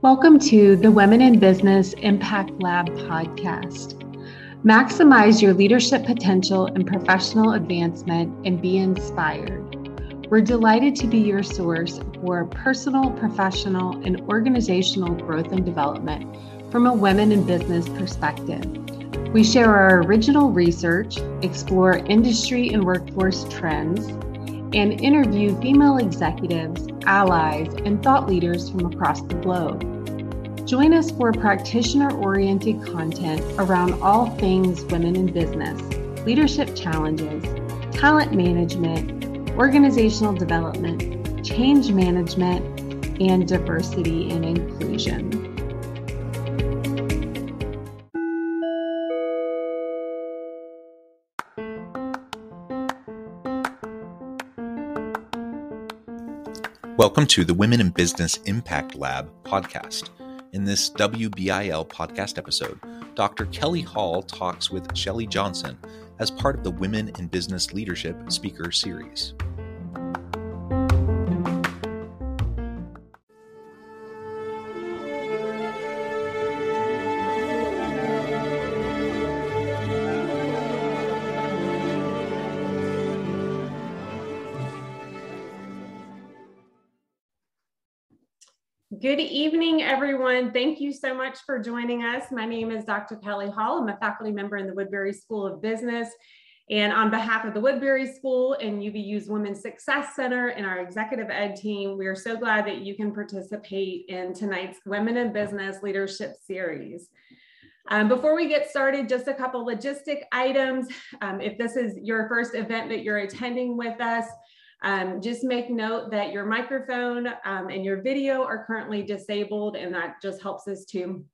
Welcome to the Women in Business Impact Lab podcast. Maximize your leadership potential and professional advancement and be inspired. We're delighted to be your source for personal, professional, and organizational growth and development from a women in business perspective. We share our original research, explore industry and workforce trends, and interview female executives, allies, and thought leaders from across the globe. Join us for practitioner oriented content around all things women in business, leadership challenges, talent management, organizational development, change management, and diversity and inclusion. Welcome to the Women in Business Impact Lab podcast. In this WBIL podcast episode, Dr. Kelly Hall talks with Shelly Johnson as part of the Women in Business Leadership Speaker Series. Good evening, everyone. Thank you so much for joining us. My name is Dr. Kelly Hall. I'm a faculty member in the Woodbury School of Business. And on behalf of the Woodbury School and UVU's Women's Success Center and our executive ed team, we are so glad that you can participate in tonight's Women in Business Leadership Series. Um, before we get started, just a couple logistic items. Um, if this is your first event that you're attending with us, um, just make note that your microphone um, and your video are currently disabled and that just helps us to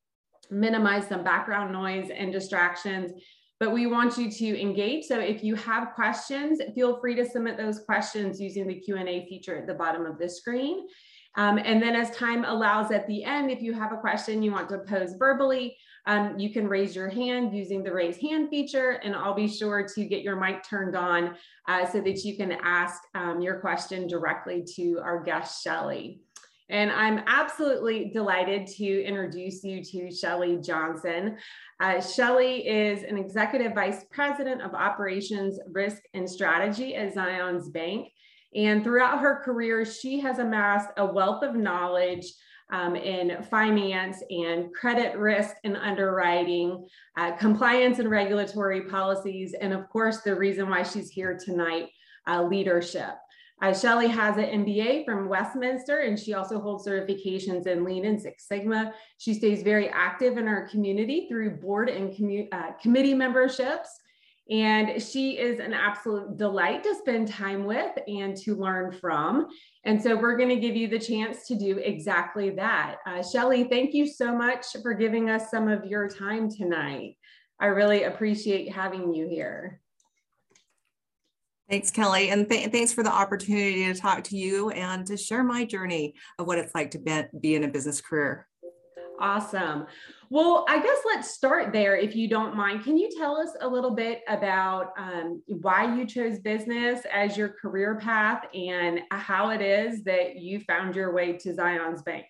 minimize some background noise and distractions. But we want you to engage. So if you have questions, feel free to submit those questions using the Q&A feature at the bottom of the screen. Um, and then as time allows at the end, if you have a question you want to pose verbally, um, you can raise your hand using the raise hand feature and I'll be sure to get your mic turned on uh, so that you can ask um, your question directly to our guest, Shelly. And I'm absolutely delighted to introduce you to Shelly Johnson. Uh, Shelly is an executive vice president of operations, risk, and strategy at Zions Bank. And throughout her career, she has amassed a wealth of knowledge um, in finance and credit risk and underwriting, uh, compliance and regulatory policies, and of course, the reason why she's here tonight, uh, leadership. Uh, Shelly has an MBA from Westminster, and she also holds certifications in Lean and Six Sigma. She stays very active in our community through board and commu- uh, committee memberships. And she is an absolute delight to spend time with and to learn from. And so we're going to give you the chance to do exactly that. Uh, Shelly, thank you so much for giving us some of your time tonight. I really appreciate having you here. Thanks, Kelly. And th- thanks for the opportunity to talk to you and to share my journey of what it's like to be, be in a business career. Awesome. Well, I guess let's start there if you don't mind. Can you tell us a little bit about um, why you chose business as your career path and how it is that you found your way to Zions Bank?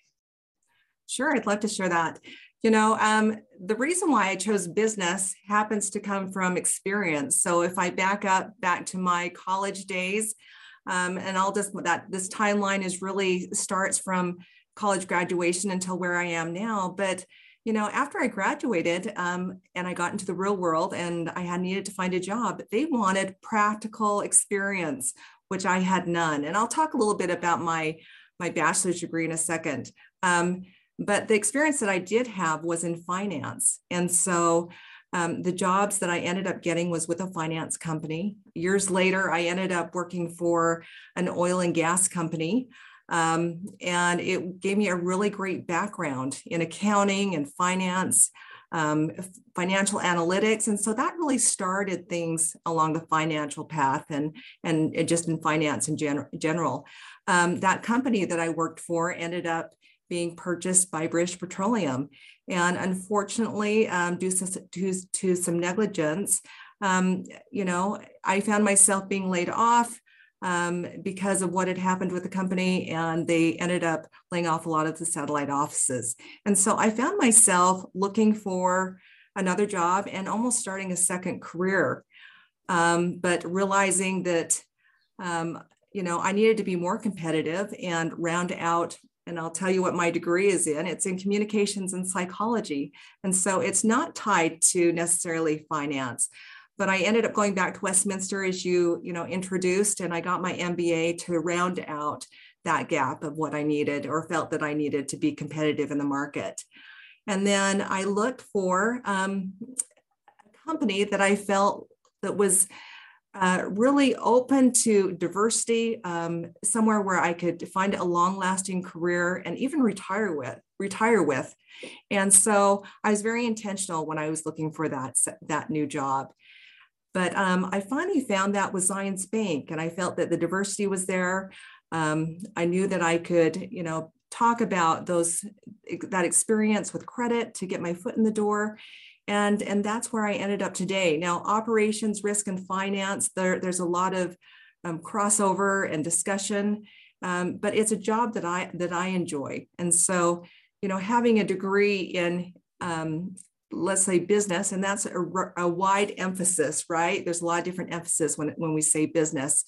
Sure, I'd love to share that. You know, um, the reason why I chose business happens to come from experience. So if I back up back to my college days, um, and I'll just that this timeline is really starts from college graduation until where I am now. But you know, after I graduated um, and I got into the real world and I had needed to find a job, they wanted practical experience, which I had none. And I'll talk a little bit about my my bachelor's degree in a second. Um, but the experience that I did have was in finance, and so um, the jobs that I ended up getting was with a finance company. Years later, I ended up working for an oil and gas company. Um, and it gave me a really great background in accounting and finance, um, financial analytics. And so that really started things along the financial path and, and just in finance in gen- general. Um, that company that I worked for ended up being purchased by British Petroleum. And unfortunately, um, due to, to, to, some negligence, um, you know, I found myself being laid off um, because of what had happened with the company, and they ended up laying off a lot of the satellite offices. And so I found myself looking for another job and almost starting a second career, um, but realizing that um, you know I needed to be more competitive and round out. And I'll tell you what my degree is in. It's in communications and psychology. And so it's not tied to necessarily finance but I ended up going back to Westminster as you, you know, introduced, and I got my MBA to round out that gap of what I needed or felt that I needed to be competitive in the market. And then I looked for um, a company that I felt that was uh, really open to diversity, um, somewhere where I could find a long-lasting career and even retire with. Retire with, and so I was very intentional when I was looking for that that new job. But um, I finally found that with Zions Bank, and I felt that the diversity was there. Um, I knew that I could, you know, talk about those that experience with credit to get my foot in the door. And, and that's where I ended up today. Now, operations, risk, and finance, there, there's a lot of um, crossover and discussion, um, but it's a job that I that I enjoy. And so, you know, having a degree in um, let's say business and that's a, a, wide emphasis right? There's a lot of different emphasis when, when we say business.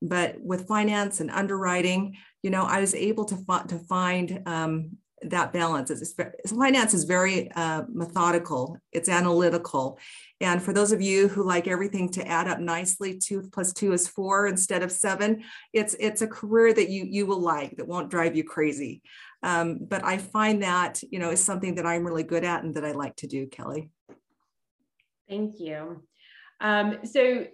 But with finance and underwriting you know i was able to, to find um, that balance. It's, finance is very uh, methodical. It's analytical. And for those of you who like everything to add up nicely two plus two is four instead of seven it's it's a career that you you will like that won't drive you crazy um, but I find that, you know, is something that I'm really good at and that I like to do, Kelly. Thank you. Um, so,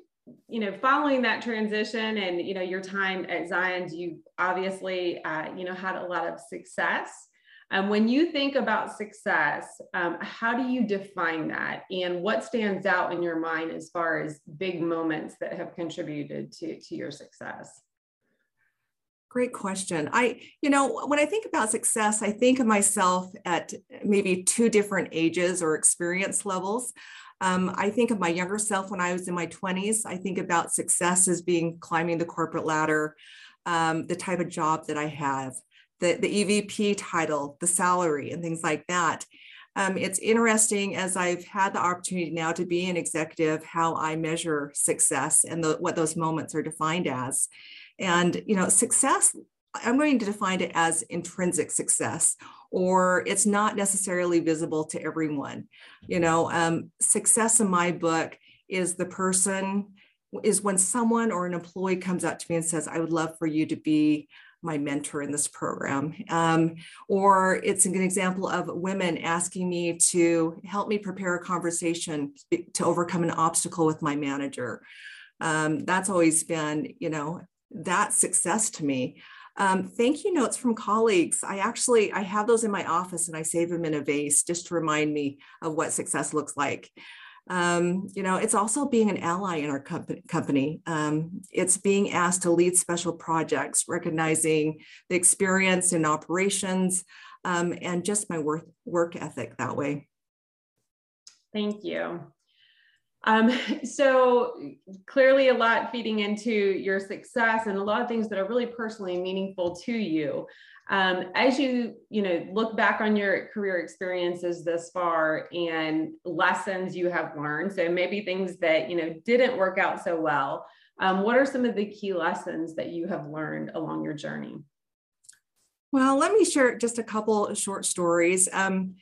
you know, following that transition and, you know, your time at Zions, you obviously, uh, you know, had a lot of success. Um, when you think about success, um, how do you define that? And what stands out in your mind as far as big moments that have contributed to, to your success? Great question. I, you know, when I think about success, I think of myself at maybe two different ages or experience levels. Um, I think of my younger self when I was in my 20s. I think about success as being climbing the corporate ladder, um, the type of job that I have, the, the EVP title, the salary, and things like that. Um, it's interesting as I've had the opportunity now to be an executive, how I measure success and the, what those moments are defined as. And, you know, success, I'm going to define it as intrinsic success, or it's not necessarily visible to everyone. You know, um, success in my book is the person, is when someone or an employee comes up to me and says, I would love for you to be my mentor in this program. Um, or it's an example of women asking me to help me prepare a conversation to overcome an obstacle with my manager. Um, that's always been, you know, that success to me. Um, thank you notes from colleagues. I actually, I have those in my office and I save them in a vase just to remind me of what success looks like. Um, you know, it's also being an ally in our company. company. Um, it's being asked to lead special projects, recognizing the experience in operations um, and just my work, work ethic that way. Thank you. Um, so clearly a lot feeding into your success and a lot of things that are really personally meaningful to you. Um, as you, you know, look back on your career experiences this far and lessons you have learned, so maybe things that, you know, didn't work out so well, um, what are some of the key lessons that you have learned along your journey? Well, let me share just a couple short stories. Um,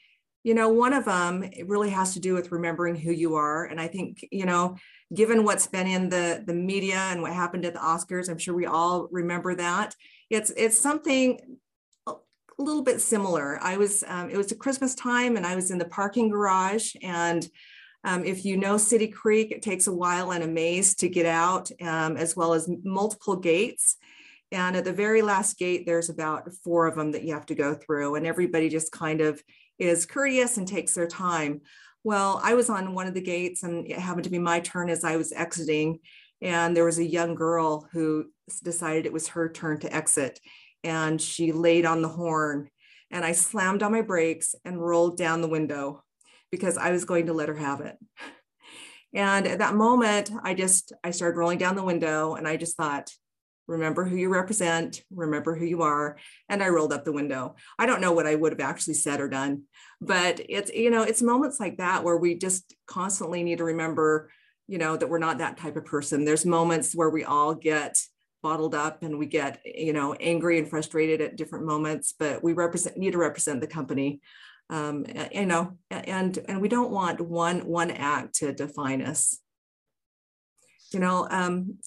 you know, one of them it really has to do with remembering who you are. And I think, you know, given what's been in the, the media and what happened at the Oscars, I'm sure we all remember that. It's it's something a little bit similar. I was um, it was a Christmas time and I was in the parking garage and um, if you know City Creek, it takes a while and a maze to get out, um, as well as multiple gates. And at the very last gate, there's about four of them that you have to go through, and everybody just kind of is courteous and takes their time. Well, I was on one of the gates and it happened to be my turn as I was exiting. And there was a young girl who decided it was her turn to exit. And she laid on the horn. And I slammed on my brakes and rolled down the window because I was going to let her have it. And at that moment, I just I started rolling down the window and I just thought, remember who you represent, remember who you are. And I rolled up the window. I don't know what I would have actually said or done, but it's, you know, it's moments like that where we just constantly need to remember, you know, that we're not that type of person. There's moments where we all get bottled up and we get, you know, angry and frustrated at different moments, but we represent, need to represent the company. Um, you know, and and we don't want one one act to define us you know um,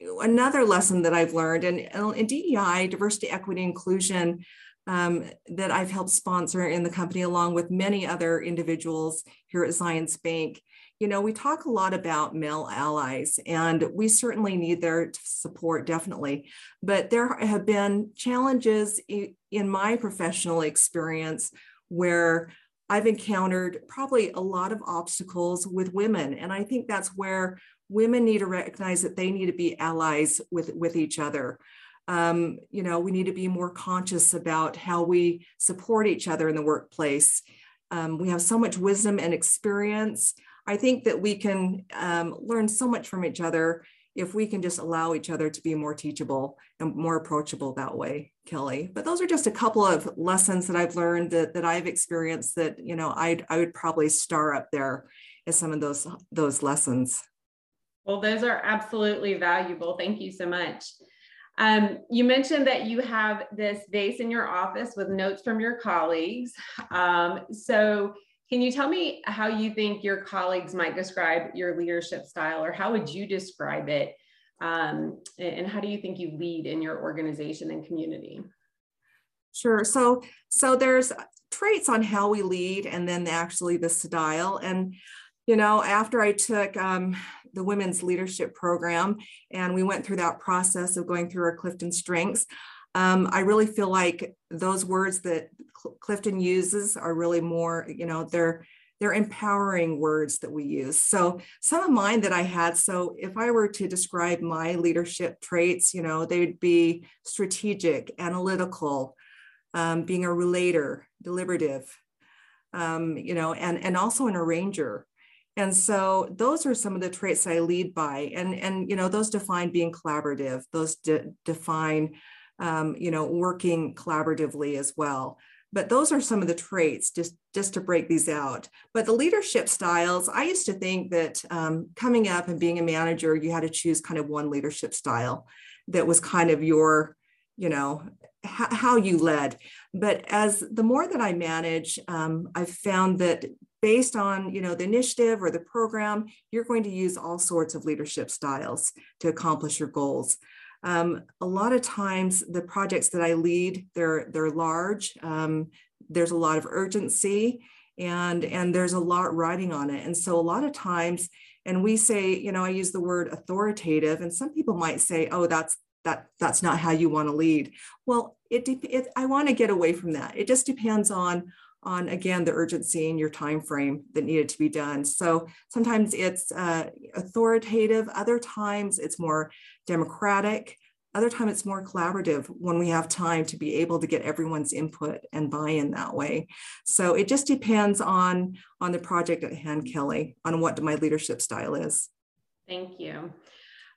another lesson that I've learned, and in DEI, diversity, equity, inclusion, um, that I've helped sponsor in the company, along with many other individuals here at Zions Bank. You know, we talk a lot about male allies, and we certainly need their support, definitely. But there have been challenges in my professional experience where I've encountered probably a lot of obstacles with women. And I think that's where women need to recognize that they need to be allies with, with each other. Um, you know, we need to be more conscious about how we support each other in the workplace. Um, we have so much wisdom and experience. I think that we can um, learn so much from each other if we can just allow each other to be more teachable and more approachable that way, Kelly. But those are just a couple of lessons that I've learned that, that I've experienced that, you know, I'd, I would probably star up there as some of those, those lessons. Well, those are absolutely valuable. Thank you so much. Um, you mentioned that you have this vase in your office with notes from your colleagues. Um, so, can you tell me how you think your colleagues might describe your leadership style, or how would you describe it? Um, and how do you think you lead in your organization and community? Sure. So, so there's traits on how we lead, and then actually the style. And you know, after I took um, the women's leadership program and we went through that process of going through our Clifton strengths, um, I really feel like those words that Cl- Clifton uses are really more, you know, they're they're empowering words that we use. So some of mine that I had. So if I were to describe my leadership traits, you know, they would be strategic, analytical, um, being a relator, deliberative, um, you know, and and also an arranger. And so those are some of the traits I lead by. And, and you know, those define being collaborative, those de- define, um, you know, working collaboratively as well. But those are some of the traits just, just to break these out. But the leadership styles, I used to think that um, coming up and being a manager, you had to choose kind of one leadership style that was kind of your, you know, how you led. But as the more that I manage, um, I've found that based on you know the initiative or the program you're going to use all sorts of leadership styles to accomplish your goals. Um, a lot of times the projects that i lead they're they're large. Um, there's a lot of urgency and and there's a lot riding on it. And so a lot of times and we say you know i use the word authoritative and some people might say oh that's that that's not how you want to lead. Well it, it i want to get away from that. It just depends on on again the urgency and your time frame that needed to be done. So sometimes it's uh, authoritative other times it's more democratic other time it's more collaborative when we have time to be able to get everyone's input and buy-in that way. So it just depends on on the project at hand kelly on what my leadership style is. Thank you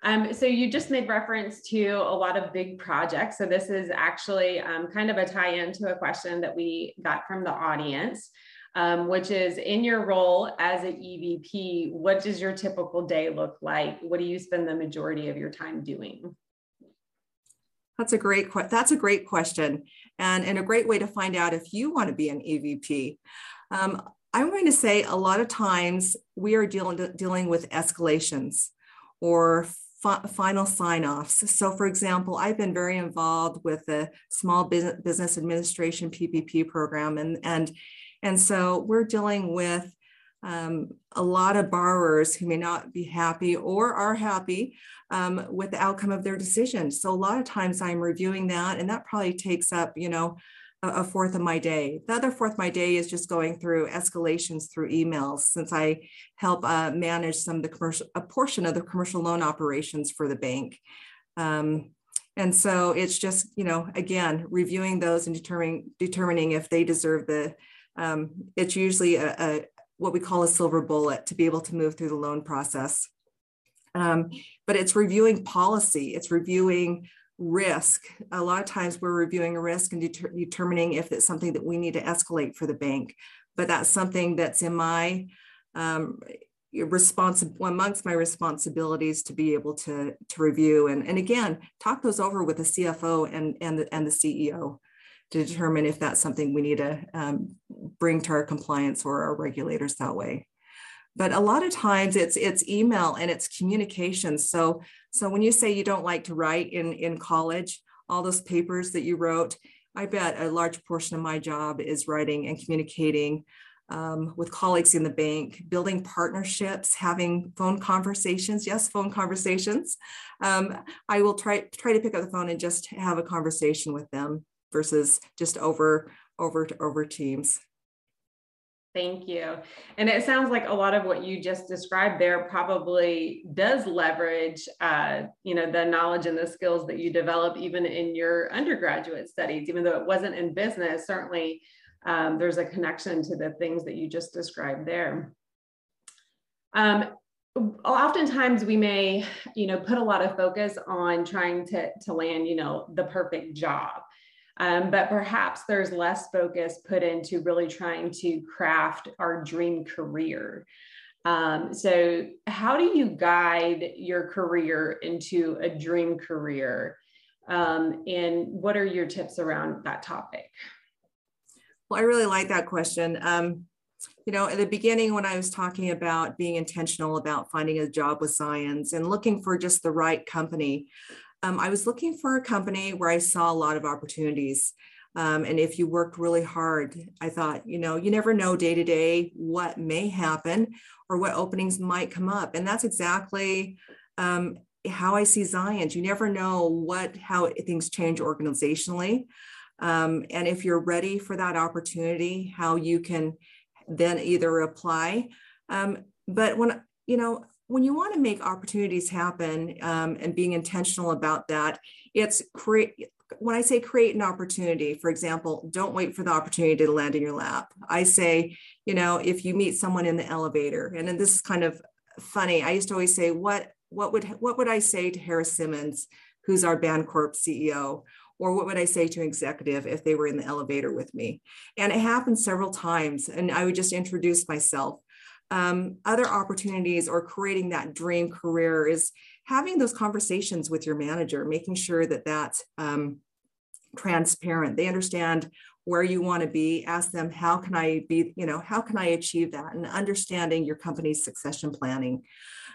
um, so you just made reference to a lot of big projects. So this is actually um, kind of a tie-in to a question that we got from the audience, um, which is in your role as an EVP, what does your typical day look like? What do you spend the majority of your time doing? That's a great that's a great question, and, and a great way to find out if you want to be an EVP. Um, I'm going to say a lot of times we are dealing dealing with escalations or fi- final sign-offs. So for example, I've been very involved with the Small Business Administration PPP program and, and, and so we're dealing with um, a lot of borrowers who may not be happy or are happy um, with the outcome of their decision. So a lot of times I'm reviewing that and that probably takes up, you know, a fourth of my day. The other fourth of my day is just going through escalations through emails since I help uh, manage some of the commercial, a portion of the commercial loan operations for the bank. Um, and so it's just, you know, again, reviewing those and determining, determining if they deserve the, um, it's usually a, a, what we call a silver bullet to be able to move through the loan process. Um, but it's reviewing policy, it's reviewing risk. A lot of times we're reviewing a risk and deter- determining if it's something that we need to escalate for the bank. But that's something that's in my um, responsible amongst my responsibilities to be able to to review and, and again talk those over with the CFO and and the, and the CEO to determine if that's something we need to um, bring to our compliance or our regulators that way but a lot of times it's it's email and it's communication. So so when you say you don't like to write in in college all those papers that you wrote i bet a large portion of my job is writing and communicating um, with colleagues in the bank building partnerships having phone conversations yes phone conversations. Um, i will try try to pick up the phone and just have a conversation with them versus just over over over teams Thank you. And it sounds like a lot of what you just described there probably does leverage, uh, you know, the knowledge and the skills that you develop even in your undergraduate studies, even though it wasn't in business. Certainly, um, there's a connection to the things that you just described there. Um, oftentimes we may, you know, put a lot of focus on trying to to land, you know, the perfect job. Um, but perhaps there's less focus put into really trying to craft our dream career. Um, so, how do you guide your career into a dream career? Um, and what are your tips around that topic? Well, I really like that question. Um, you know, at the beginning, when I was talking about being intentional about finding a job with Zions and looking for just the right company, um, I was looking for a company where I saw a lot of opportunities. Um, and if you worked really hard, I thought, you know, you never know day to day what may happen or what openings might come up. And that's exactly um, how I see Zions. You never know what how things change organizationally. Um, and if you're ready for that opportunity, how you can then either apply. Um, but when, you know, when you want to make opportunities happen um, and being intentional about that, it's create. When I say create an opportunity, for example, don't wait for the opportunity to land in your lap. I say, you know, if you meet someone in the elevator, and then this is kind of funny. I used to always say, what what would what would I say to Harris Simmons, who's our Bancorp CEO? Or what would I say to an executive if they were in the elevator with me? And it happened several times. And I would just introduce myself um, other opportunities or creating that dream career is having those conversations with your manager, making sure that that's um, transparent. They understand where you want to be. Ask them, how can I be, you know, how can I achieve that? And understanding your company's succession planning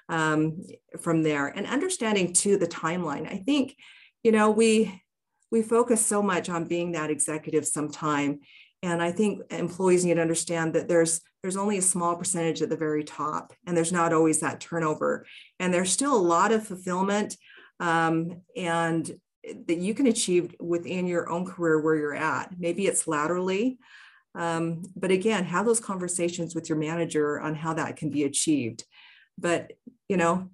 um, from there and understanding too the timeline. I think, you know, we, we focus so much on being that executive sometime and I think employees need to understand that there's there's only a small percentage at the very top, and there's not always that turnover. And there's still a lot of fulfillment um, and that you can achieve within your own career where you're at. Maybe it's laterally, um, but again, have those conversations with your manager on how that can be achieved. But you know,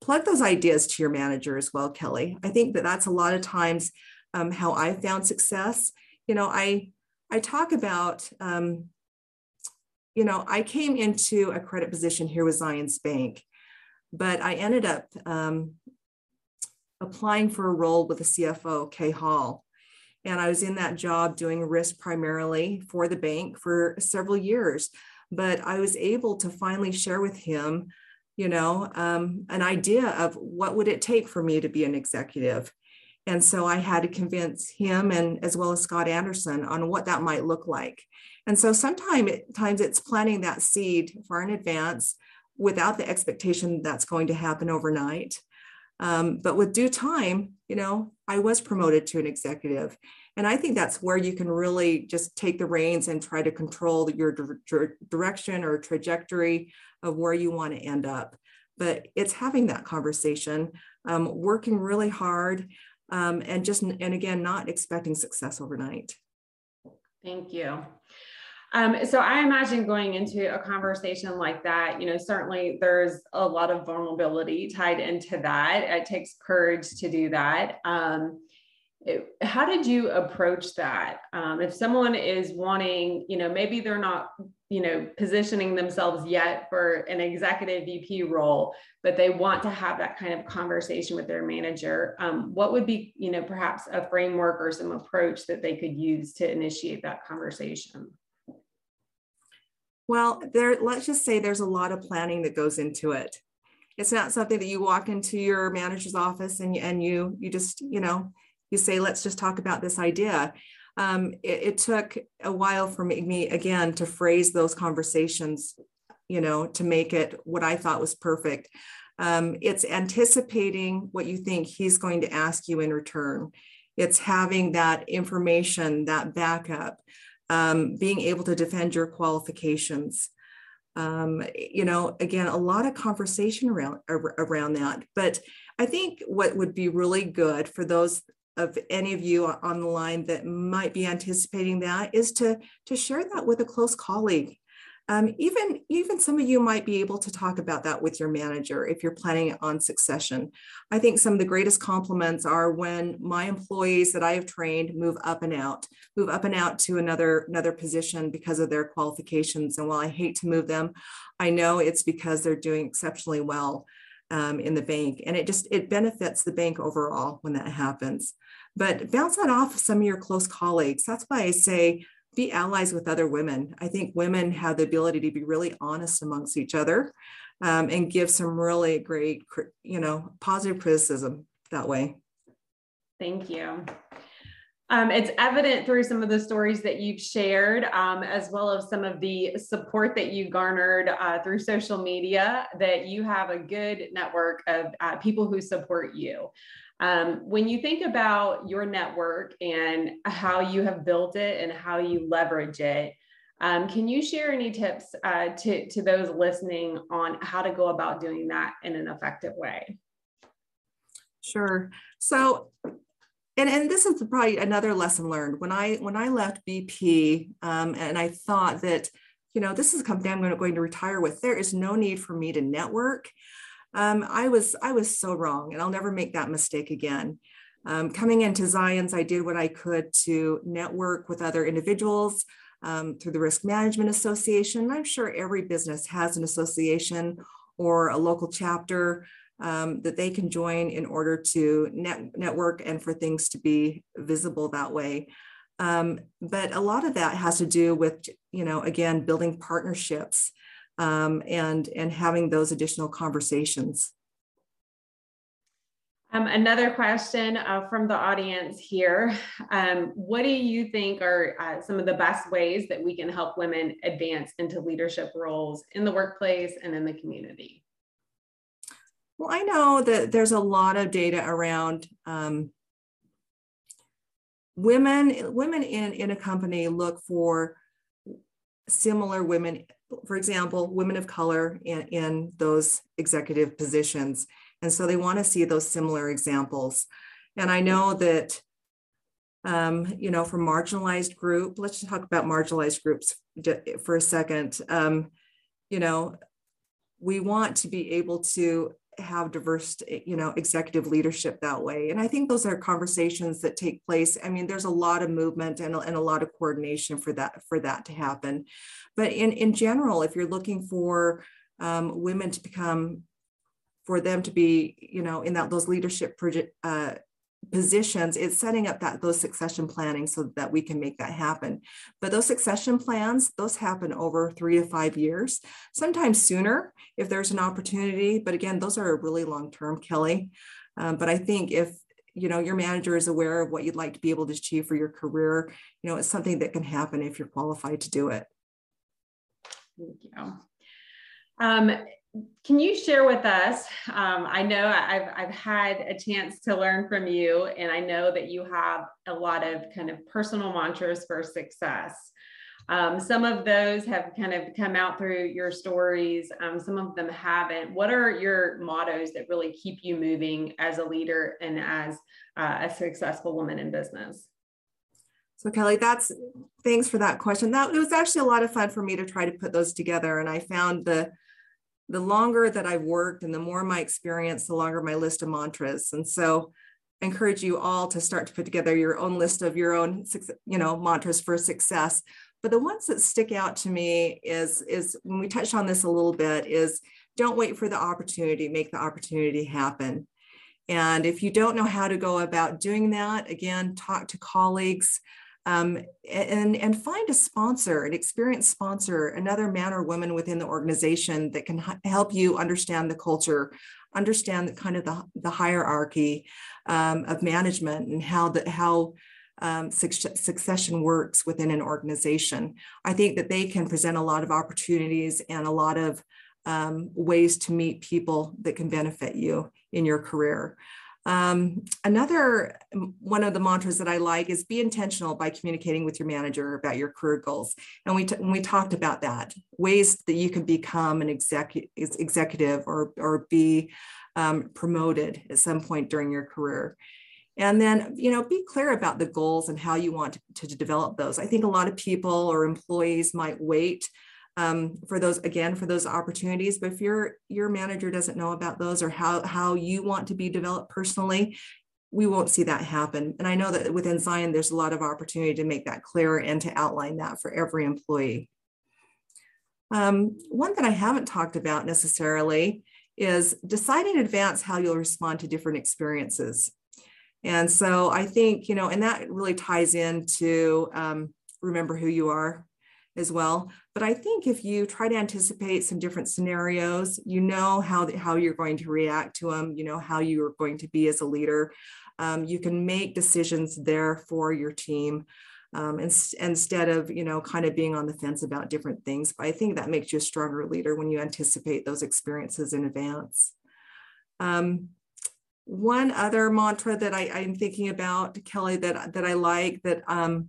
plug those ideas to your manager as well, Kelly. I think that that's a lot of times um, how I found success. You know, I I talk about, um, you know, I came into a credit position here with Zions Bank, but I ended up um, applying for a role with the CFO, Kay Hall. And I was in that job doing risk primarily for the bank for several years. But I was able to finally share with him, you know, um, an idea of what would it take for me to be an executive and so I had to convince him and as well as Scott Anderson on what that might look like. And so sometimes it's planting that seed far in advance without the expectation that's going to happen overnight. Um, but with due time, you know, I was promoted to an executive. And I think that's where you can really just take the reins and try to control your di- direction or trajectory of where you want to end up. But it's having that conversation, um, working really hard um, and just and again not expecting success overnight thank you um, so I imagine going into a conversation like that, you know, certainly there's a lot of vulnerability tied into that. It takes courage to do that. Um, it, how did you approach that? Um, if someone is wanting, you know, maybe they're not you know positioning themselves yet for an executive vp role but they want to have that kind of conversation with their manager um, what would be you know perhaps a framework or some approach that they could use to initiate that conversation? Well there let's just say there's a lot of planning that goes into it. It's not something that you walk into your manager's office and, and you you just you know you say let's just talk about this idea um, it, it, took a while for me again to phrase those conversations you know to make it what i thought was perfect. Um, it's anticipating what you think he's going to ask you in return. It's having that information that backup um, being able to defend your qualifications. Um, you know again a lot of conversation around around that. But i think what would be really good for those of any of you on the line that might be anticipating that is to, to share that with a close colleague. Um, even, even some of you might be able to talk about that with your manager if you're planning on succession. I think some of the greatest compliments are when my employees that I have trained move up and out, move up and out to another, another position because of their qualifications. And while I hate to move them, I know it's because they're doing exceptionally well um, in the bank. And it just, it benefits the bank overall when that happens but bounce that off some of your close colleagues. That's why I say be allies with other women. I think women have the ability to be really honest amongst each other um, and give some really great, you know, positive criticism that way. Thank you. Um, it's evident through some of the stories that you've shared, um, as well as some of the support that you garnered uh, through social media, that you have a good network of uh, people who support you. Um, when you think about your network and how you have built it and how you leverage it, um, can you share any tips uh, to, to those listening on how to go about doing that in an effective way? Sure. So, and, and this is probably another lesson learned. When I when I left BP, um, and I thought that, you know, this is a company I'm going to, going to retire with. There is no need for me to network um, I was I was so wrong, and I'll never make that mistake again. Um, coming into Zions, I did what I could to network with other individuals um, through the Risk Management Association. I'm sure every business has an association or a local chapter um, that they can join in order to net, network and for things to be visible that way. Um, but a lot of that has to do with, you know, again, building partnerships um, and, and having those additional conversations. Um, another question uh, from the audience here. Um, what do you think are uh, some of the best ways that we can help women advance into leadership roles in the workplace and in the community? Well, I know that there's a lot of data around um, women. Women in, in a company look for similar women for example, women of color in, in those executive positions. And so they want to see those similar examples. And I know that, um, you know, for marginalized group, let's talk about marginalized groups for a second. Um, you know, we want to be able to have diverse you know executive leadership that way. And i think those are conversations that take place. I mean there's a lot of movement and, and a lot of coordination for that for that to happen. But in in general if you're looking for um, women to become for them to be you know in that those leadership uh, positions it's setting up that those succession planning so that we can make that happen. But those succession plans those happen over three to five years sometimes sooner if there's an opportunity. But again those are really long term kelly. Um, but i think if you know your manager is aware of what you'd like to be able to achieve for your career you know it's something that can happen if you're qualified to do it. Thank you. Um, can you share with us? Um, I know I've, I've had a chance to learn from you, and I know that you have a lot of kind of personal mantras for success. Um, some of those have kind of come out through your stories, um, some of them haven't. What are your mottos that really keep you moving as a leader and as uh, a successful woman in business? So Kelly, that's thanks for that question. That it was actually a lot of fun for me to try to put those together, and I found the the longer that I've worked and the more my experience, the longer my list of mantras. And so I encourage you all to start to put together your own list of your own, you know, mantras for success. But the ones that stick out to me is, is when we touched on this a little bit, is don't wait for the opportunity, make the opportunity happen. And if you don't know how to go about doing that, again, talk to colleagues um, and, and find a sponsor, an experienced sponsor, another man or woman within the organization that can help you understand the culture, understand the kind of the, the hierarchy um, of management and how the, how um, succession works within an organization. I think that they can present a lot of opportunities and a lot of um, ways to meet people that can benefit you in your career. Um, another one of the mantras that I like is be intentional by communicating with your manager about your career goals. And we, we talked about that ways that you can become an executive, executive or, or be um, promoted at some point during your career. And then, you know, be clear about the goals and how you want to, to develop those. I think a lot of people or employees might wait um, for those again for those opportunities. But if your your manager doesn't know about those or how how you want to be developed personally, we won't see that happen. And I know that within Zion, there's a lot of opportunity to make that clear and to outline that for every employee. Um, one that I haven't talked about necessarily is decide in advance how you'll respond to different experiences. And so I think, you know, and that really ties into um, remember who you are as well. But I think if you try to anticipate some different scenarios, you know how, how you're going to react to them, you know how you're going to be as a leader. Um, you can make decisions there for your team um, and, instead of, you know, kind of being on the fence about different things. But I think that makes you a stronger leader when you anticipate those experiences in advance. Um, one other mantra that I, am thinking about, Kelly, that, that I like that um,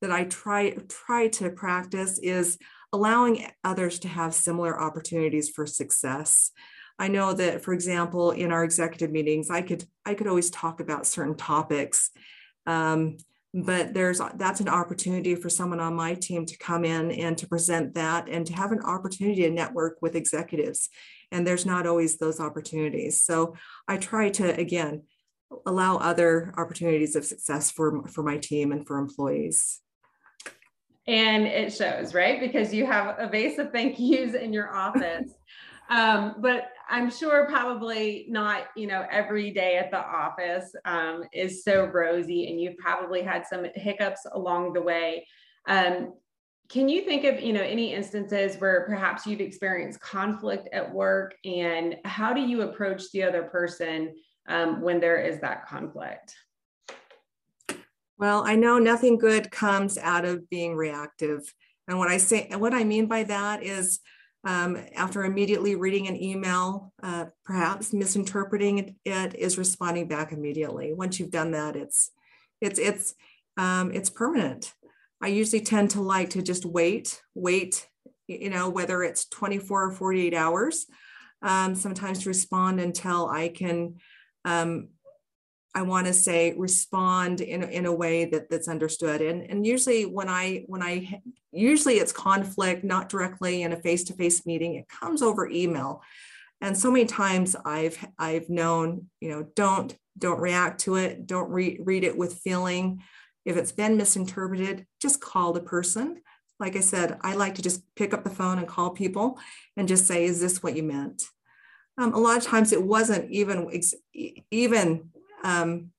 that I try try to practice is allowing others to have similar opportunities for success. I know that, for example, in our executive meetings, I could I could always talk about certain topics, um, but there's that's an opportunity for someone on my team to come in and to present that and to have an opportunity to network with executives. And there's not always those opportunities. So I try to again allow other opportunities of success for for my team and for employees and it shows right? Because you have a vase of thank yous in your office. Um, but i'm sure probably not you know every day at the office um, is so rosy and you've probably had some hiccups along the way. Um, can you think of you know any instances where perhaps you've experienced conflict at work? And how do you approach the other person um, when there is that conflict well, I know nothing good comes out of being reactive. And what I say, what I mean by that is um, after immediately reading an email, uh, perhaps misinterpreting it, is responding back immediately. Once you've done that, it's it's it's um, it's permanent. I usually tend to like to just wait, wait, you know, whether it's 24 or 48 hours, um, sometimes to respond until I can um, I want to say respond in, in a way that that's understood. And, and usually when I, when I, usually it's conflict, not directly in a face-to-face meeting, it comes over email. And so many times I've, I've known, you know, don't, don't react to it. Don't re- read it with feeling. If it's been misinterpreted, just call the person. Like I said, I like to just pick up the phone and call people and just say, is this what you meant? Um, a lot of times it wasn't even even um,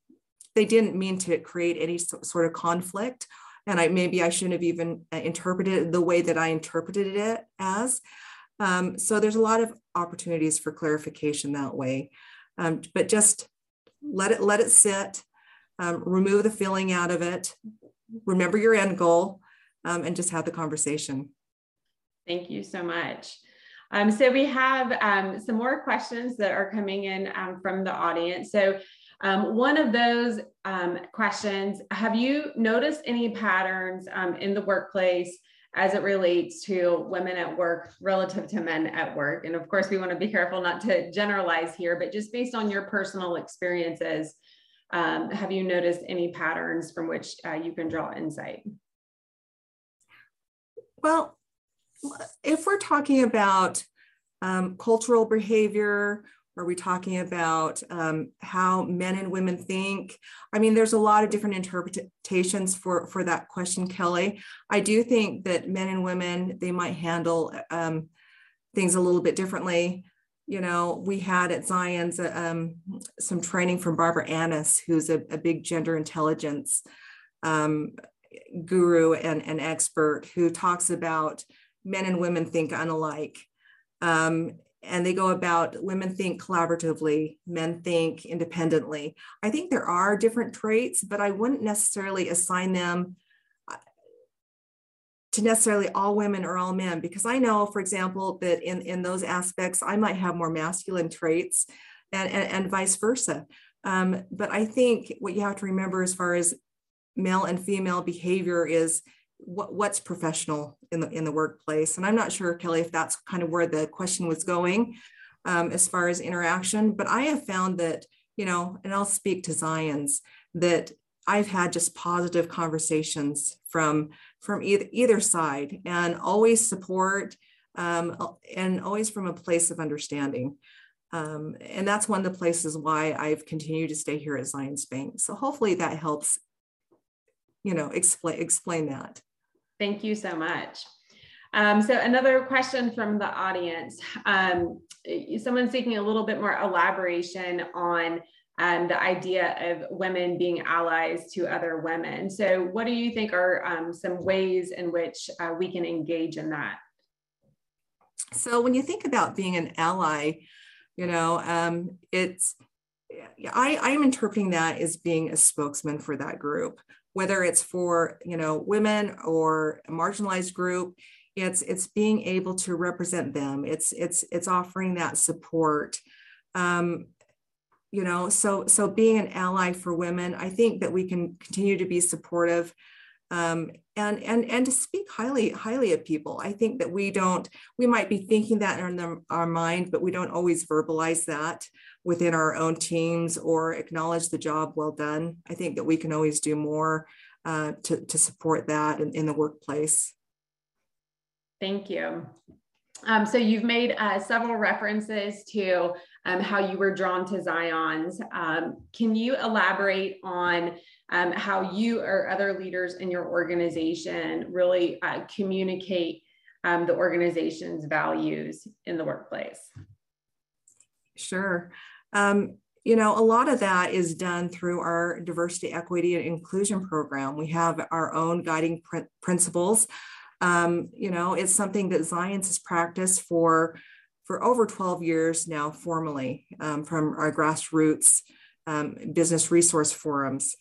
they didn't mean to create any sort of conflict. And I maybe I shouldn't have even uh, interpreted the way that I interpreted it as. Um, so there's a lot of opportunities for clarification that way. Um, but just let it let it sit, um, remove the feeling out of it, remember your end goal, um, and just have the conversation. Thank you so much. Um, so we have um, some more questions that are coming in um, from the audience. So um, one of those um, questions, have you noticed any patterns um, in the workplace as it relates to women at work relative to men at work? And of course, we want to be careful not to generalize here, but just based on your personal experiences, um, have you noticed any patterns from which uh, you can draw insight? Well, if we're talking about um, cultural behavior Are we talking about um, how men and women think? I mean, there's a lot of different interpretations for, for that question, Kelly. I do think that men and women, they might handle um, things a little bit differently. You know, we had at Zion's um, some training from Barbara Annis, who's a, a big gender intelligence um, guru and, and expert who talks about men and women think unalike. Um, and they go about women think collaboratively, men think independently. I think there are different traits, but I wouldn't necessarily assign them uh, to necessarily all women or all men, because I know, for example, that in, in those aspects, I might have more masculine traits and, and, and vice versa. Um, but I think what you have to remember as far as male and female behavior is what, what's professional in the in the workplace and i'm not sure kelly if that's kind of where the question was going um, as far as interaction but i have found that you know and i'll speak to Zions that i've had just positive conversations from from either either side and always support um, and always from a place of understanding um, and that's one of the places why I've continued to stay here at Zions Bank. So hopefully that helps, you know, explain explain that. Thank you so much. Um, so another question from the audience. Um, someone's seeking a little bit more elaboration on um, the idea of women being allies to other women. So what do you think are um, some ways in which uh, we can engage in that? So when you think about being an ally, you know, um, it's, I, I'm interpreting that as being a spokesman for that group whether it's for you know women or a marginalized group it's it's being able to represent them. It's it's it's offering that support. Um, you know so so being an ally for women i think that we can continue to be supportive um, and and and to speak highly highly of people i think that we don't we might be thinking that in the, our mind but we don't always verbalize that within our own teams or acknowledge the job well done. I think that we can always do more uh, to, to support that in, in the workplace. Thank you. Um, so you've made uh, several references to um, how you were drawn to Zions. Um, can you elaborate on um, how you or other leaders in your organization really uh, communicate um, the organization's values in the workplace? Sure. Um, you know, a lot of that is done through our diversity, equity, and inclusion program. We have our own guiding pr- principles. Um, you know, it's something that Zions has practiced for for over 12 years now, formally um, from our grassroots um, business resource forums.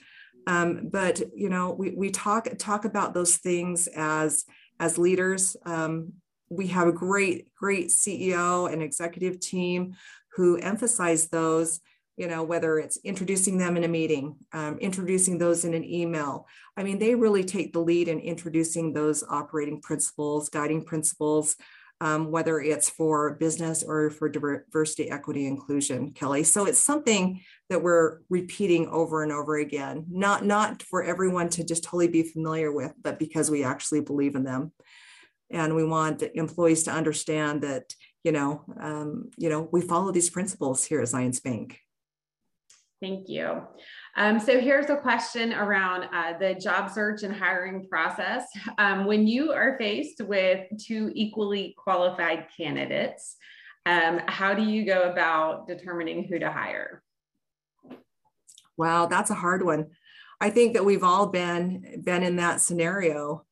Um, but you know, we, we talk talk about those things as as leaders. Um, we have a great great CEO and executive team who emphasize those you know whether it's introducing them in a meeting um, introducing those in an email i mean they really take the lead in introducing those operating principles guiding principles um, whether it's for business or for diversity equity inclusion kelly so it's something that we're repeating over and over again not not for everyone to just totally be familiar with but because we actually believe in them and we want employees to understand that you know, um, you know, we follow these principles here at Zions Bank. Thank you. Um, so here's a question around uh, the job search and hiring process. Um, when you are faced with two equally qualified candidates, um, how do you go about determining who to hire? Wow, that's a hard one. I think that we've all been been in that scenario.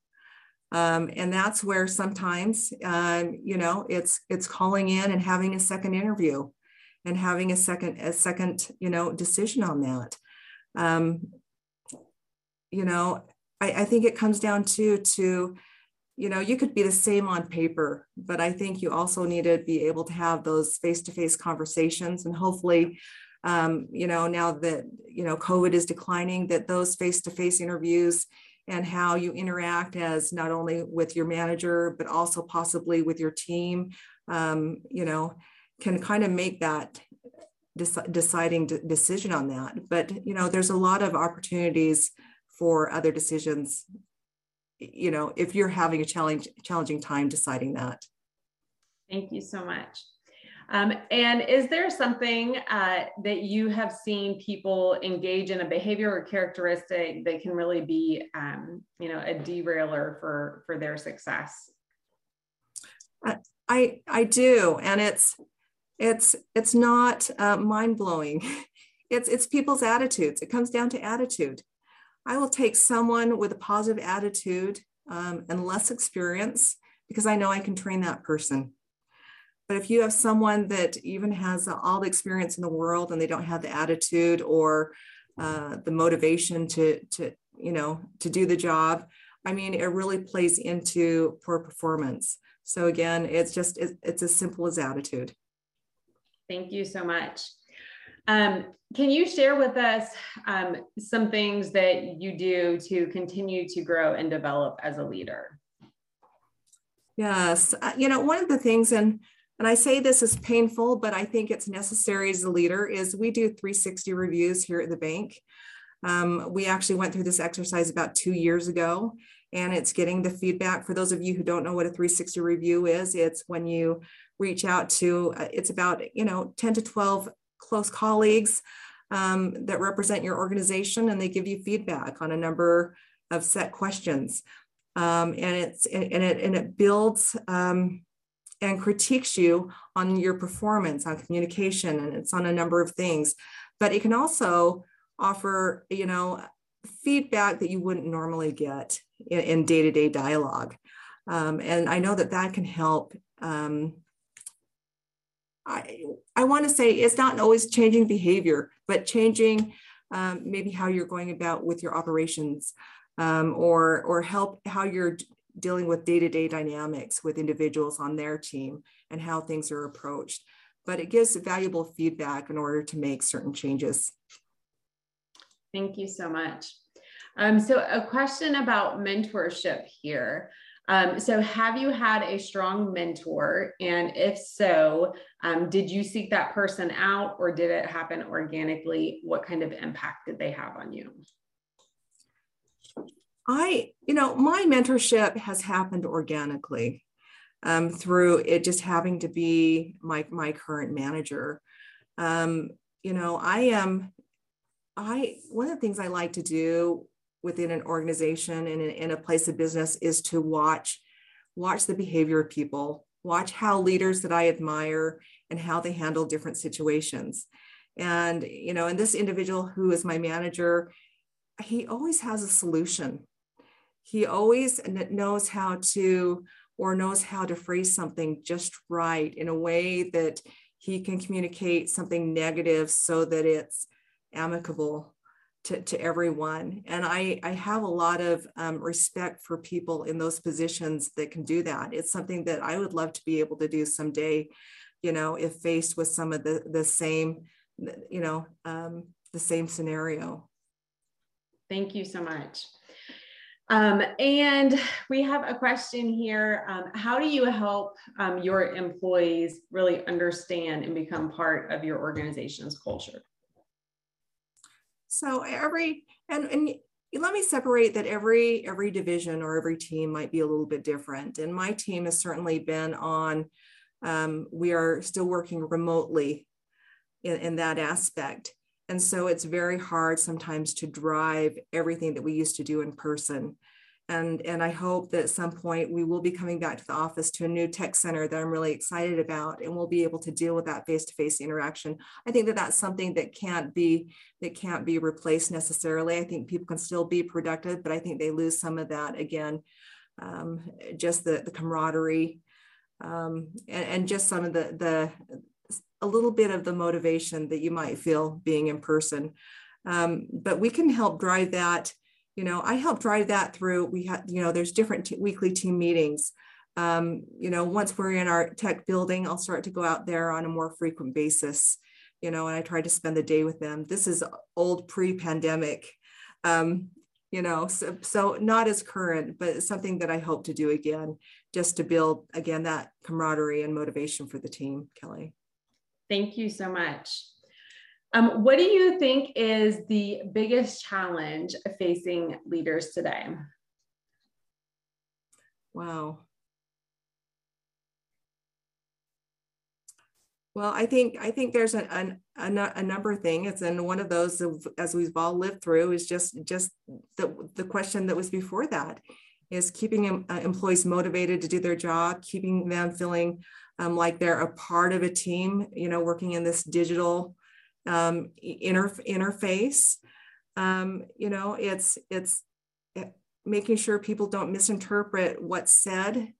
Um, and that's where sometimes, um, you know, it's it's calling in and having a second interview, and having a second a second you know decision on that. Um, you know, I, I think it comes down to to you know you could be the same on paper but i think you also need to be able to have those face-to-face conversations and hopefully um, you know now that you know covid is declining that those face-to-face interviews and how you interact as not only with your manager but also possibly with your team um, you know can kind of make that deciding decision on that. But you know there's a lot of opportunities for other decisions you know if you're having a challenge challenging time deciding that. Thank you so much. Um, and is there something uh, that you have seen people engage in a behavior or characteristic that can really be, um, you know, a derailer for for their success? I I do, and it's it's it's not uh, mind blowing. It's it's people's attitudes. It comes down to attitude. I will take someone with a positive attitude um, and less experience because I know I can train that person. But if you have someone that even has all the experience in the world and they don't have the attitude or uh, the motivation to, to, you know, to do the job, I mean, it really plays into poor performance. So again, it's just, it's as simple as attitude. Thank you so much. Um, can you share with us um, some things that you do to continue to grow and develop as a leader? Yes, uh, you know, one of the things, and and I say this is painful, but I think it's necessary as a leader, is we do 360 reviews here at the bank. Um, we actually went through this exercise about two years ago, and it's getting the feedback. For those of you who don't know what a 360 review is, it's when you reach out to, uh, it's about, you know, 10 to 12 close colleagues um, that represent your organization, and they give you feedback on a number of set questions. Um, and it's and it and it builds um, and critiques you on your performance on communication and it's on a number of things but it can also offer you know feedback that you wouldn't normally get in, in day-to-day dialogue um, and i know that that can help um, i i want to say it's not always changing behavior but changing um, maybe how you're going about with your operations um, or or help how you're dealing with day-to-day dynamics with individuals on their team and how things are approached. But it gives valuable feedback in order to make certain changes. Thank you so much. Um, so a question about mentorship here. Um, so have you had a strong mentor? And if so, um, did you seek that person out or did it happen organically? What kind of impact did they have on you? I, you know, my mentorship has happened organically um, through it just having to be my my current manager. Um, you know, I am, I one of the things I like to do within an organization and in, a place of business is to watch watch the behavior of people, watch how leaders that I admire and how they handle different situations. And you know, and this individual who is my manager, he always has a solution he always knows how to or knows how to phrase something just right in a way that he can communicate something negative so that it's amicable to, to everyone. And I, I have a lot of um, respect for people in those positions that can do that. It's something that I would love to be able to do someday, you know, if faced with some of the, the same, you know, um, the same scenario. Thank you so much. Um, and we have a question here. Um, how do you help um, your employees really understand and become part of your organization's culture? So every, and, and let me separate that every every division or every team might be a little bit different. And my team has certainly been on, um, we are still working remotely in, in that aspect. And so it's very hard sometimes to drive everything that we used to do in person. And, and I hope that at some point we will be coming back to the office to a new tech center that I'm really excited about, and we'll be able to deal with that face-to-face interaction. I think that that's something that can't be that can't be replaced necessarily. I think people can still be productive, but I think they lose some of that again, um, just the, the camaraderie um, and, and, just some of the the a little bit of the motivation that you might feel being in person. Um, but we can help drive that. You know, I help drive that through. We have, you know, there's different weekly team meetings. Um, you know, once we're in our tech building, I'll start to go out there on a more frequent basis. You know, and I try to spend the day with them. This is old pre-pandemic. Um, you know, so, so not as current, but something that I hope to do again, just to build again that camaraderie and motivation for the team, Kelly. Thank you so much. Um, what do you think is the biggest challenge facing leaders today? Wow. Well, I think I think there's a, a, a number of things, and one of those, as we've all lived through, is just just the the question that was before that, is keeping uh, employees motivated to do their job, keeping them feeling um, like they're a part of a team. You know, working in this digital um, inter, interface. Um, you know, it's it's eh, making sure people don't misinterpret what's said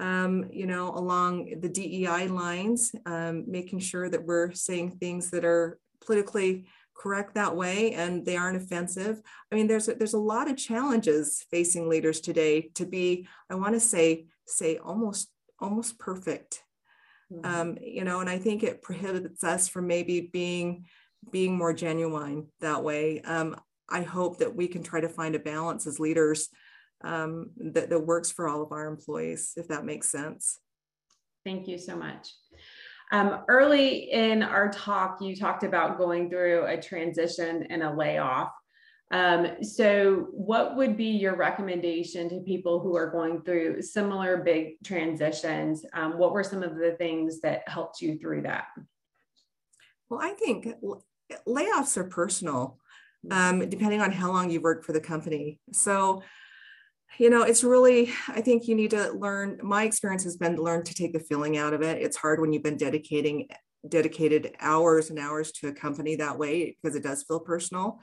um, you know, along the DEI lines, um, making sure that we're saying things that are politically correct that way and they aren't offensive. I mean, there's a, there's a lot of challenges facing leaders today to be, I want to say, say almost almost perfect. Mm-hmm. Um, you know, and I think it prohibits us from maybe being being more genuine that way. Um, I hope that we can try to find a balance as leaders um, that, that works for all of our employees, if that makes sense. Thank you so much. Um, early in our talk, you talked about going through a transition and a layoff. Um, so, what would be your recommendation to people who are going through similar big transitions? Um, what were some of the things that helped you through that? Well, I think layoffs are personal, um, depending on how long you've worked for the company. So, you know it's really i think you need to learn my experience has been to learn to take the feeling out of it it's hard when you've been dedicating dedicated hours and hours to a company that way because it does feel personal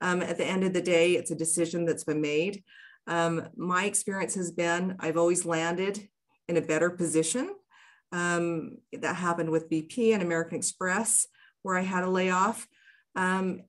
um, at the end of the day it's a decision that's been made um, my experience has been i've always landed in a better position um, that happened with bp and american express where i had a layoff um,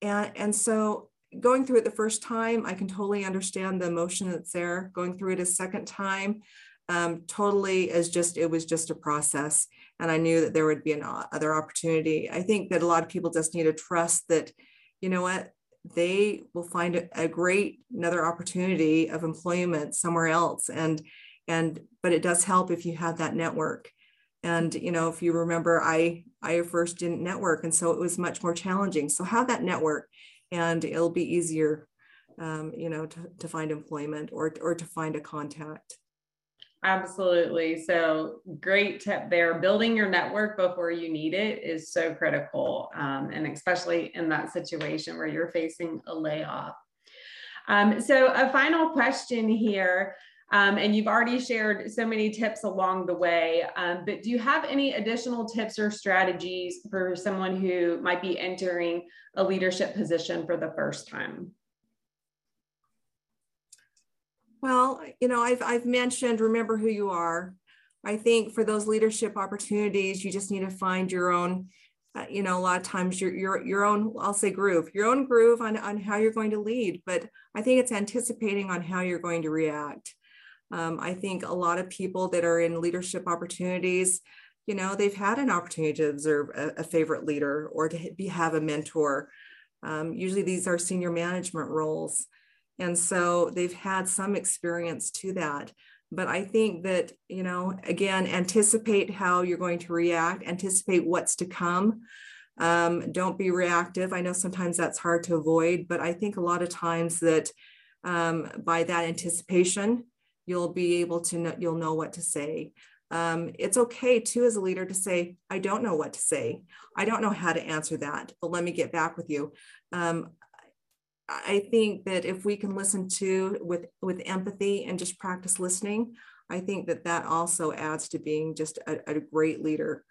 and, and so going through it the first time, I can totally understand the emotion that's there. Going through it a second time, um, totally as just it was just a process, and I knew that there would be an other opportunity. I think that a lot of people just need to trust that, you know what, they will find a, great another opportunity of employment somewhere else, and and but it does help if you have that network. And you know, if you remember, I I first didn't network, and so it was much more challenging. So have that network and it'll be easier, um, you know, to, to find employment or, or to find a contact. Absolutely. So great tip there. Building your network before you need it is so critical. Um, and especially in that situation where you're facing a layoff. Um, so a final question here. Um, and you've already shared so many tips along the way, um, but do you have any additional tips or strategies for someone who might be entering a leadership position for the first time? Well, you know, I've, I've mentioned remember who you are. I think for those leadership opportunities, you just need to find your own, uh, you know, a lot of times your, your, your own, I'll say groove, your own groove on, on how you're going to lead. But I think it's anticipating on how you're going to react. Um, I think a lot of people that are in leadership opportunities, you know, they've had an opportunity to observe a, a favorite leader or to be, have a mentor. Um, usually these are senior management roles. And so they've had some experience to that. But I think that, you know, again, anticipate how you're going to react, anticipate what's to come. Um, don't be reactive. I know sometimes that's hard to avoid, but I think a lot of times that um, by that anticipation, you'll be able to know, you'll know what to say. Um, it's okay too as a leader to say, I don't know what to say. I don't know how to answer that, but let me get back with you. Um, I think that if we can listen to with with empathy and just practice listening, I think that that also adds to being just a, a great leader.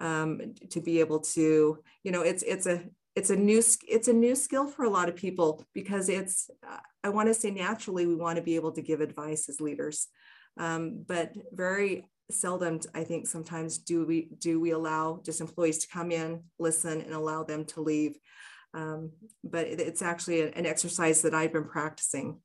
Um, to be able to, you know, it's it's a it's a new it's a new skill for a lot of people because it's uh, i want to say naturally we want to be able to give advice as leaders um, but very seldom i think sometimes do we do we allow just employees to come in listen and allow them to leave um, but it's actually an exercise that i've been practicing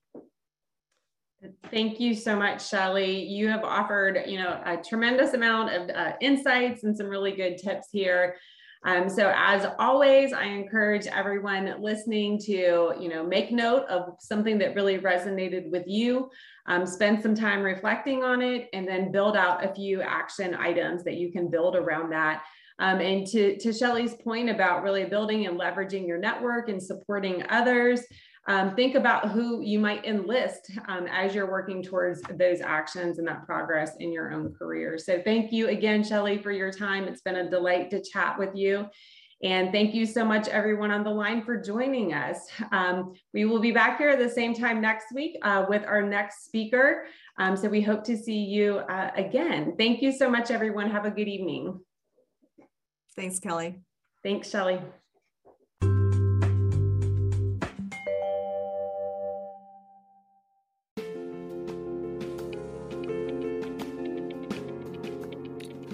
Thank you so much, Shelly. You have offered, you know, a tremendous amount of uh, insights and some really good tips here. Um, so as always, I encourage everyone listening to, you know, make note of something that really resonated with you, um, spend some time reflecting on it, and then build out a few action items that you can build around that. Um, and to, to Shelly's point about really building and leveraging your network and supporting others, um, think about who you might enlist um, as you're working towards those actions and that progress in your own career. So thank you again, Shelly, for your time. It's been a delight to chat with you. And thank you so much, everyone on the line, for joining us. Um, we will be back here at the same time next week uh, with our next speaker. Um, so we hope to see you uh, again. Thank you so much, everyone. Have a good evening. Thanks, Kelly. Thanks, Shelly.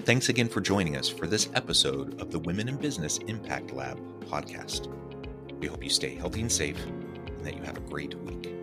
Thanks again for joining us for this episode of the Women in Business Impact Lab podcast. We hope you stay healthy and safe and that you have a great week.